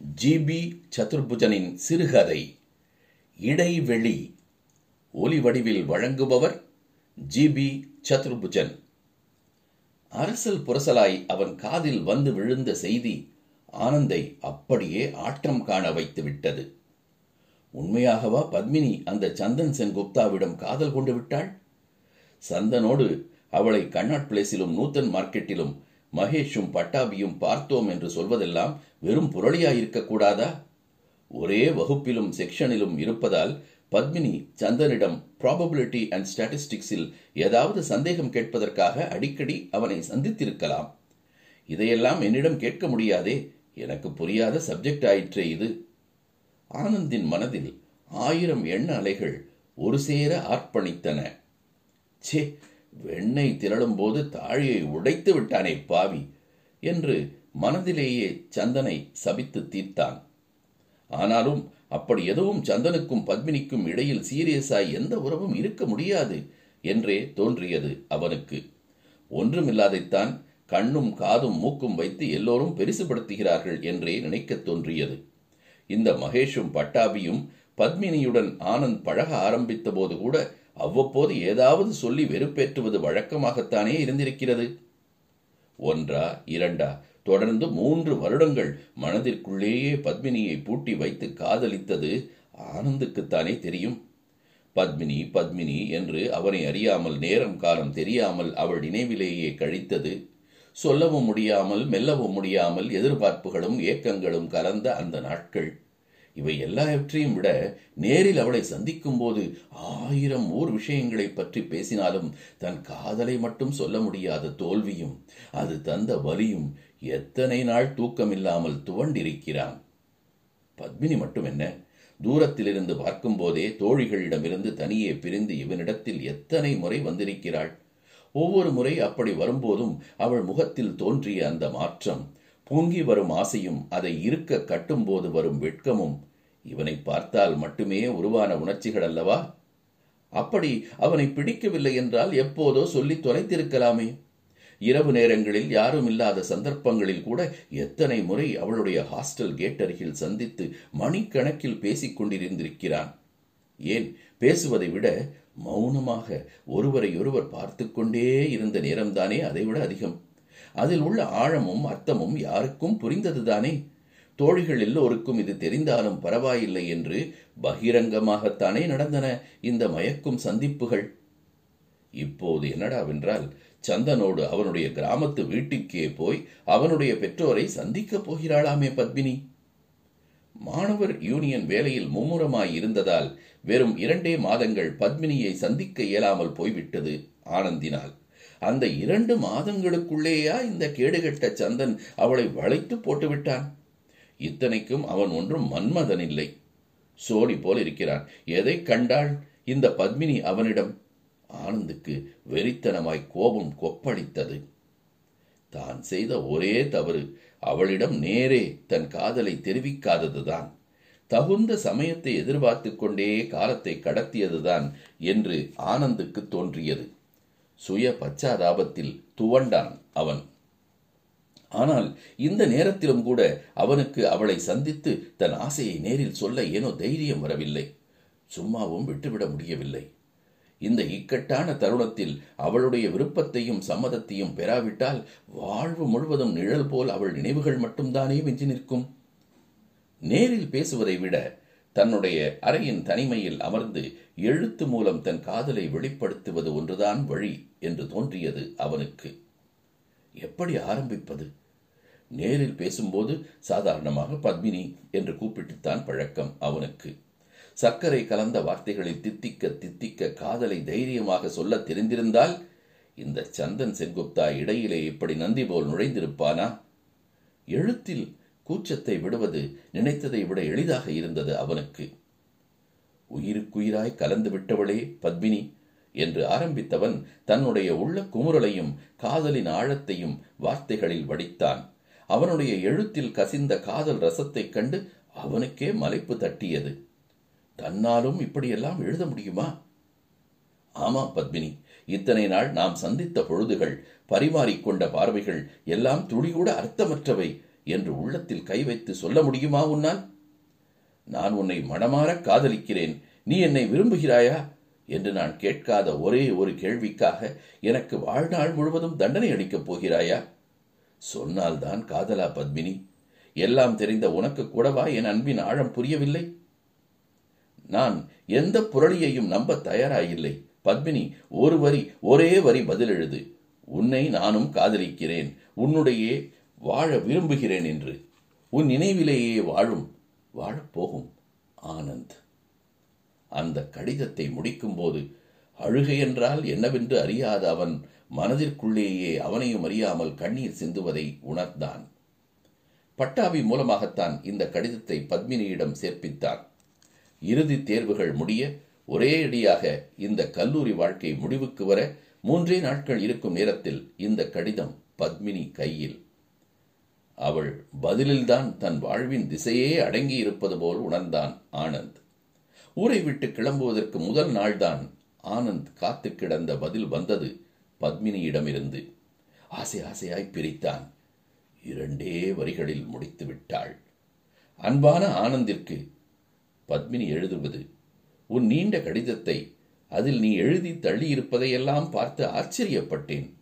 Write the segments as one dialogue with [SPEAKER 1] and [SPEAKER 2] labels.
[SPEAKER 1] GB சதுர்புஜனின் சிறுகதை இடைவெளி ஒலி வடிவில் வழங்குபவர் ஜிபி சதுர்புஜன். அரசல் புரசலாய் அவன் காதில் வந்து விழுந்த செய்தி ஆனந்தை அப்படியே ஆற்றம் காண வைத்து விட்டது. உண்மையாகவா பத்மினி அந்த சந்தன் சென் குப்தாவிடம் காதல் கொண்டு விட்டாள்? சந்தனோடு அவளை கண்ணாட் பிளேஸிலும் நூத்தன் மார்க்கெட்டிலும் மகேஷும் பட்டாபியும் பார்த்தோம் என்று சொல்வதெல்லாம் வெறும் புரளியாயிருக்க கூடாதா ஒரே வகுப்பிலும் செக்ஷனிலும் இருப்பதால் பத்மினி சந்தனிடம் ப்ராபபிலிட்டி அண்ட் ஸ்டாட்டிஸ்டிக்ஸில் ஏதாவது சந்தேகம் கேட்பதற்காக அடிக்கடி அவனை சந்தித்திருக்கலாம். இதையெல்லாம் என்னிடம் கேட்க முடியாதே. எனக்கு புரியாத சப்ஜெக்ட் ஆயிற்றே இது. ஆனந்தின் மனதில் ஆயிரம் எண்ண அலைகள் ஒரு சேர ஆர்ப்பணித்தன. சே வெண்ணெய் திரளும் போது தாழியை உடைத்து விட்டானே பாவி என்று மனதிலேயே சந்தனை சபித்து தீர்த்தான். ஆனாலும் அப்படி எதுவும் சந்தனுக்கும் பத்மினிக்கும் இடையில் சீரியஸாய் எந்த உறவும் இருக்க முடியாது என்றே தோன்றியது அவனுக்கு. ஒன்றுமில்லாதைத்தான் கண்ணும் காதும் மூக்கும் வைத்து எல்லோரும் பெரிசுபடுத்துகிறார்கள் என்றே நினைக்கத் தோன்றியது. இந்த மகேஷும் பட்டாபியும் பத்மினியுடன் ஆனந்த் பழக ஆரம்பித்த போது கூட அவ்வப்போது ஏதாவது சொல்லி வெறுப்பேற்றுவது வழக்கமாகத்தானே இருந்திருக்கிறது? ஒன்றா இரண்டா தொடர்ந்து மூன்று வருடங்கள் மனதிற்குள்ளேயே பத்மினியை பூட்டி வைத்து காதலித்தது ஆனந்துக்குத்தானே தெரியும். பத்மினி பத்மினி என்று அவனை அறியாமல் நேரம் காலம் தெரியாமல் அவள் நினைவிலேயே கழித்தது. சொல்லவும் முடியாமல் மெல்லவும் முடியாமல் எதிர்பார்ப்புகளும் ஏக்கங்களும் கலந்த அந்த நாட்கள். இவை எல்லாவற்றையும் விட நேரில் அவளை சந்திக்கும் போது ஆயிரம் ஊர் விஷயங்களை பற்றி பேசினாலும் தன் காதலை மட்டும் சொல்ல முடியாத தோல்வியும் அது தந்த வலியும் எத்தனை நாள் தூக்கமில்லாமல் துவண்டிருக்கிறான். பத்மினி மட்டும் என்ன? தூரத்திலிருந்து பார்க்கும்போதே தோழிகளிடமிருந்து தனியே பிரிந்து இவனிடத்தில் எத்தனை முறை வந்திருக்கிறாள்? ஒவ்வொரு முறை அப்படி வரும்போதும் அவள் முகத்தில் தோன்றிய அந்த மாற்றம் பொங்கி வரும் ஆசையும் அதை இருக்க கட்டும்போது வரும் வெட்கமும் இவனை பார்த்தால் மட்டுமே உருவான உணர்ச்சிகள் அல்லவா? அப்படி அவனை பிடிக்கவில்லை என்றால் எப்போதோ சொல்லி தொலைத்திருக்கலாமே. இரவு நேரங்களில் யாரும் இல்லாத சந்தர்ப்பங்களில் கூட எத்தனை முறை அவளுடைய ஹாஸ்டல் கேட் அருகில் சந்தித்து மணிக்கணக்கில் பேசிக் கொண்டிருந்திருக்கிறான். ஏன்? பேசுவதை விட மௌனமாக ஒருவரையொருவர் பார்த்து கொண்டே இருந்த நேரம்தானே அதைவிட அதிகம். அதில் உள்ள ஆழமும் அர்த்தமும் யாருக்கும் புரிந்ததுதானே? தோழிகள் எல்லோருக்கும் இது தெரிந்தாலும் பரவாயில்லை என்று பகிரங்கமாகத்தானே நடந்தன இந்த மயக்கும் சந்திப்புகள். இப்போது என்னடாவென்றால் சந்தனோடு அவனுடைய கிராமத்து வீட்டுக்கே போய் அவனுடைய பெற்றோரை சந்திக்கப் போகிறாளாமே பத்மினி. மாணவர் யூனியன் வேலையில் மும்முரமாய் இருந்ததால் வெறும் இரண்டே மாதங்கள் பத்மினியை சந்திக்க இயலாமல் போய்விட்டது ஆனந்தினால். அந்த இரண்டு மாதங்களுக்குள்ளேயா இந்த கேடுகட்ட சந்தன் அவளை வளைத்து போட்டுவிட்டான்? இத்தனைக்கும் அவன் ஒன்றும் மன்மதன் இல்லை. சோடி போல் இருக்கிறான். எதை கண்டாள் இந்த பத்மினி அவனிடம்? ஆனந்துக்கு வெறித்தனமாய் கோபம் கொப்பளித்தது. தான் செய்த ஒரே தவறு. அவளிடம் நேரே தன் காதலை தெரிவிக்காததுதான். தகுந்த சமயத்தை எதிர்பார்த்து கொண்டே காலத்தை கடத்தியதுதான் என்று ஆனந்துக்கு தோன்றியது. சுய பச்சாதாபத்தில் துவண்டான் அவன். ஆனால் இந்த நேரத்திலும் கூட அவனுக்கு அவளை சந்தித்து தன் ஆசையை நேரில் சொல்ல ஏனோ தைரியம் வரவில்லை. சும்மாவும் விட்டுவிட முடியவில்லை. இந்த இக்கட்டான தருணத்தில் அவளுடைய விருப்பத்தையும் சம்மதத்தையும் பெறாவிட்டால் வாழ்வு முழுவதும் நிழல் போல் அவள் நினைவுகள் மட்டும்தானே மிஞ்சி நிற்கும். நேரில் பேசுவதை விட தன்னுடைய அறையின் தனிமையில் அமர்ந்து எழுத்து மூலம் தன் காதலை வெளிப்படுத்துவது ஒன்றுதான் வழி என்று தோன்றியது அவனுக்கு. எப்படி ஆரம்பிப்பது? நேரில் பேசும்போது சாதாரணமாக பத்மினி என்று கூப்பிட்டுத்தான் பழக்கம் அவனுக்கு. சர்க்கரை கலந்த வார்த்தைகளை தித்திக்க தித்திக்க காதலை தைரியமாக சொல்ல தெரிந்திருந்தால் இந்த சந்தன் செங்குப்தா இடையிலே இப்படி நந்தி போல் நுழைந்திருப்பானா? எழுத்தில் கூச்சத்தை விடுவது நினைத்ததை விட எளிதாக இருந்தது அவனுக்கு. உயிருக்குயிராய் கலந்து விட்டவளே பத்மினி என்று ஆரம்பித்தவன் தன்னுடைய உள்ள குமுறலையும் காதலின் ஆழத்தையும் வார்த்தைகளில் வடித்தான். அவனுடைய எழுத்தில் கசிந்த காதல் ரசத்தைக் கண்டு அவனுக்கே மலைப்பு தட்டியது. தன்னாலும் இப்படியெல்லாம் எழுத முடியுமா? ஆமா பத்மினி இத்தனை நாள் நாம் சந்தித்த பொழுதுகள் பரிமாறிக்கொண்ட பார்வைகள் எல்லாம் துளிகூட அர்த்தமற்றவை. என்று உள்ளத்தில் கை வைத்து சொல்ல முடியுமா உன்னால்? நான் உன்னை மனமாற காதலிக்கிறேன். நீ என்னை விரும்புகிறாயா? என்று நான் கேட்காத ஒரே ஒரு கேள்விக்காக எனக்கு வாழ்நாள் முழுவதும் தண்டனை அளிக்கப் போகிறாயா? சொன்னால்தான் காதலா பத்மினி. எல்லாம் தெரிந்த உனக்கு கூடவா என் அன்பின் ஆழம் புரியவில்லை? நான் எந்த புரளியையும் நம்ப தயாராயில்லை. பத்மினி ஒரு வரி ஒரே வரி பதில் எழுது உன்னை நானும் காதலிக்கிறேன். உன்னுடைய வாழ விரும்புகிறேன் என்று உன் நினைவிலேயே வாழும் வாழப்போகும் ஆனந்த். அந்த கடிதத்தை முடிக்கும்போது அழுகை என்றால் என்னவென்று அறியாத அவன் மனதிற்குள்ளேயே அவனையும் அறியாமல் கண்ணீர் சிந்துவதை உணர்ந்தான். பட்டாபி மூலமாகத்தான் இந்த கடிதத்தை பத்மினியிடம் சேர்ப்பித்தான் இறுதி தேர்வுகள் முடிய ஒரே அடியாக இந்த கல்லூரி வாழ்க்கை முடிவுக்கு வர மூன்றே நாட்கள் இருக்கும் நேரத்தில் இந்த கடிதம் பத்மினி கையில். அவள் பதிலில்தான் தன் வாழ்வின் திசையே அடங்கி இருப்பது போல் உணர்ந்தான் ஆனந்த். ஊரை விட்டு கிளம்புவதற்கு முதல் நாள்தான் ஆனந்த் காத்து கிடந்த பதில் வந்தது பத்மினியிடமிருந்து. ஆசை ஆசையாய் பிரித்தான். இரண்டே வரிகளில் முடித்து விட்டாள். அன்பான ஆனந்திற்கு பத்மினி எழுதுவது உன் நீண்ட கடிதத்தை அதில் நீ எழுதி தள்ளியிருப்பதையெல்லாம் பார்த்து ஆச்சரியப்பட்டேன்.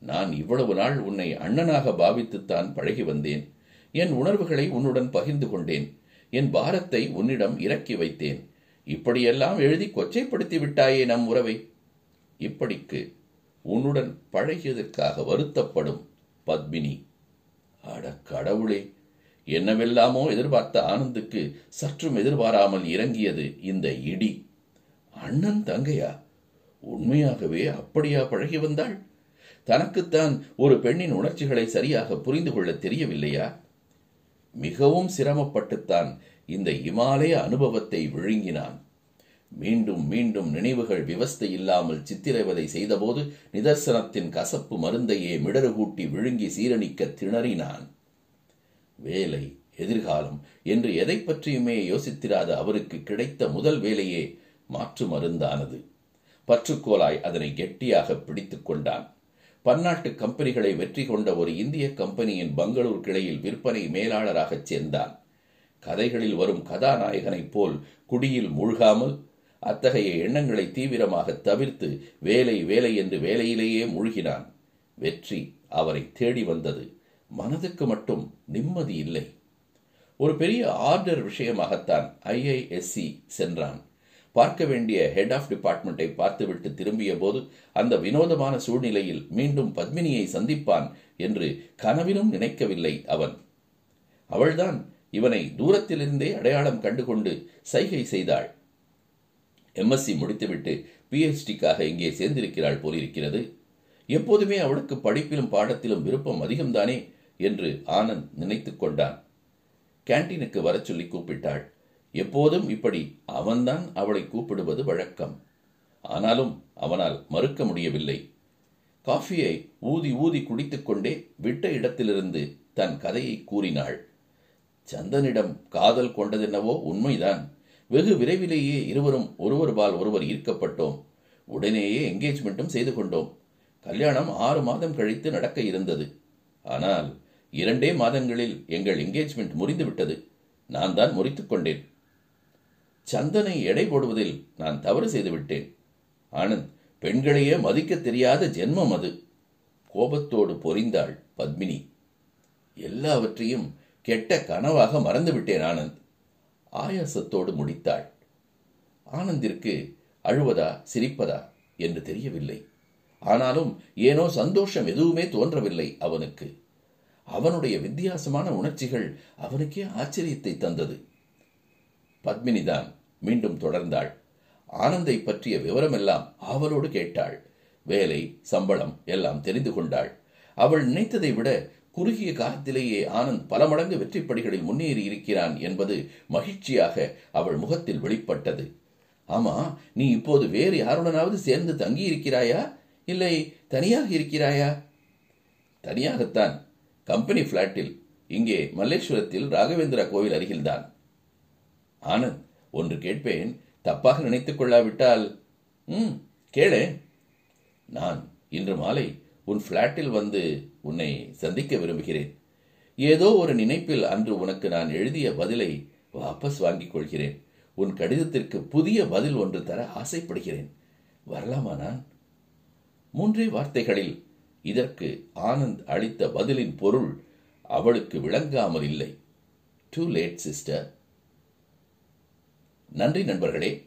[SPEAKER 1] நான் இவ்வளவு நாள் உன்னை அண்ணனாக பாவித்துத்தான் பழகி வந்தேன். என் உணர்வுகளை உன்னுடன் பகிர்ந்து கொண்டேன். என் பாரத்தை உன்னிடம் இறக்கி வைத்தேன். இப்படியெல்லாம் எழுதி கொச்சைப்படுத்தி விட்டாயே நம் உறவை. இப்படிக்கு உன்னுடன் பழகியதற்காக வருத்தப்படும் பத்மினி. அட கடவுளே என்னவெல்லாமோ எதிர்பார்த்த ஆனந்துக்கு சற்றும் எதிர்பாராமல் இறங்கியது இந்த இடி. அண்ணன் தங்கையா உண்மையாகவே அப்படியா பழகி வந்தாள்? தனக்குத்தான் ஒரு பெண்ணின் உணர்ச்சிகளை சரியாக புரிந்து கொள்ள தெரியவில்லையா? மிகவும் சிரமப்பட்டுத்தான் இந்த இமாலய அனுபவத்தை விழுங்கினான். மீண்டும் மீண்டும் நினைவுகள் விவஸ்தை இல்லாமல் சித்திரவதை செய்தபோது நிதர்சனத்தின் கசப்பு மருந்தையே மிடறுகூட்டி விழுங்கி சீரணிக்க திணறினான். வேலை எதிர்காலம் என்று எதை பற்றியுமே யோசித்திராத அவருக்கு கிடைத்த முதல் வேலையே மாற்று மருந்தானது. பற்றுக்கோலாய் அதனை கெட்டியாக பிடித்துக் கொண்டான். பன்னாட்டு கம்பெனிகளை வெற்றி கொண்ட ஒரு இந்திய கம்பெனியின் பங்களூர் கிளையில் விற்பனை மேலாளராகச் சேர்ந்தான். கதைகளில் வரும் கதாநாயகனைப் போல் குடியில் மூழ்காமல் அத்தகைய எண்ணங்களை தீவிரமாக தவிர்த்து வேலை வேலை என்று வேலையிலேயே மூழ்கினான். வெற்றி அவரை தேடி வந்தது. மனதுக்கு மட்டும் நிம்மதி இல்லை. ஒரு பெரிய ஆர்டர் விஷயமாகத்தான் ஐஐஎஸ்சி சென்றான். பார்க்க வேண்டிய ஹெட் ஆஃப் டிபார்ட்மெண்ட்டை பார்த்துவிட்டு திரும்பிய போது அந்த வினோதமான சூழ்நிலையில் மீண்டும் பத்மினியை சந்திப்பான் என்று கனவிலும் நினைக்கவில்லை அவன். அவள்தான் இவனை தூரத்திலிருந்தே அடையாளம் கண்டுகொண்டு சைகை செய்தாள். எம்எஸ்சி முடித்துவிட்டு பிஹெச்டிக்காக இங்கே சேர்ந்திருக்கிறாள் போலிருக்கிறது. எப்போதுமே அவளுக்கு படிப்பிலும் பாடத்திலும் விருப்பம் அதிகம்தானே என்று ஆனந்த் நினைத்துக் கொண்டான். கேன்டீனுக்கு வரச் சொல்லி கூப்பிட்டாள். எப்போதும் இப்படி அவன்தான் அவளை கூப்பிடுவது வழக்கம். ஆனாலும் அவனால் மறுக்க முடியவில்லை. காஃபியை ஊதி ஊதி குடித்துக்கொண்டே விட்ட இடத்திலிருந்து தன் கதையை கூறினாள். சந்தனிடம் காதல் கொண்டதென்னவோ உண்மைதான். வெகு விரைவிலேயே இருவரும் ஒருவர்பால் ஒருவர் ஈர்க்கப்பட்டோம். உடனேயே என்கேஜ்மெண்ட்டும் செய்து கொண்டோம். கல்யாணம் ஆறு மாதம் கழித்து நடக்க இருந்தது. ஆனால் இரண்டே மாதங்களில் எங்கள் என்கேஜ்மெண்ட் முறிந்துவிட்டது. நான் தான் முறித்துக்கொண்டேன் சந்தனை எடை போடுவதில் நான் தவறு செய்துவிட்டேன். ஆனந்த் பெண்களையே மதிக்க தெரியாத ஜென்மம் அது. கோபத்தோடு பொறிந்தாள் பத்மினி. எல்லாவற்றையும் கெட்ட கனவாக மறந்துவிட்டேன் ஆனந்த். ஆயாசத்தோடு முடித்தாள். ஆனந்திற்கு அழுவதா சிரிப்பதா என்று தெரியவில்லை. ஆனாலும் ஏனோ சந்தோஷம் எதுவுமே தோன்றவில்லை அவனுக்கு. அவனுடைய வித்தியாசமான உணர்ச்சிகள் அவனுக்கே ஆச்சரியத்தை தந்தது. பத்மினிதான் மீண்டும் தொடர்ந்தாள். ஆனந்தை பற்றிய விவரமெல்லாம் ஆவலோடு கேட்டாள். வேலை சம்பளம் எல்லாம் தெரிந்து கொண்டாள். அவள் நினைத்ததை விட குறுகிய காலத்திலேயே ஆனந்த் பல மடங்கு வெற்றிப்படிகளில் முன்னேறி இருக்கிறான் என்பது மகிழ்ச்சியாக அவள் முகத்தில் வெளிப்பட்டது. ஆமா நீ இப்போது வேறு யாருடனாவது சேர்ந்து தங்கி இருக்கிறாயா இல்லை தனியாக இருக்கிறாயா? தனியாகத்தான். கம்பெனி பிளாட்டில் இங்கே மல்லேஸ்வரத்தில் ராகவேந்திரா கோவில் அருகில்தான். ஆனந்த் ஒன்று கேட்பேன் தப்பாக நினைத்துக் கொள்ளாவிட்டால் ம் கேளே. நான் இன்று மாலை உன் பிளாட்டில் வந்து உன்னை சந்திக்க விரும்புகிறேன். ஏதோ ஒரு நினைப்பில் அன்று உனக்கு நான் எழுதிய பதிலை வாபஸ் வாங்கிக் கொள்கிறேன். உன் கடிதத்திற்கு புதிய பதில் ஒன்று தர ஆசைப்படுகிறேன். வரலாமா நான்? மூன்றே வார்த்தைகளில் இதற்கு ஆனந்த் அளித்த பதிலின் பொருள் அவளுக்கு விளங்காமல் இல்லை. டூ லேட் சிஸ்டர் நன்றி நண்பர்களே.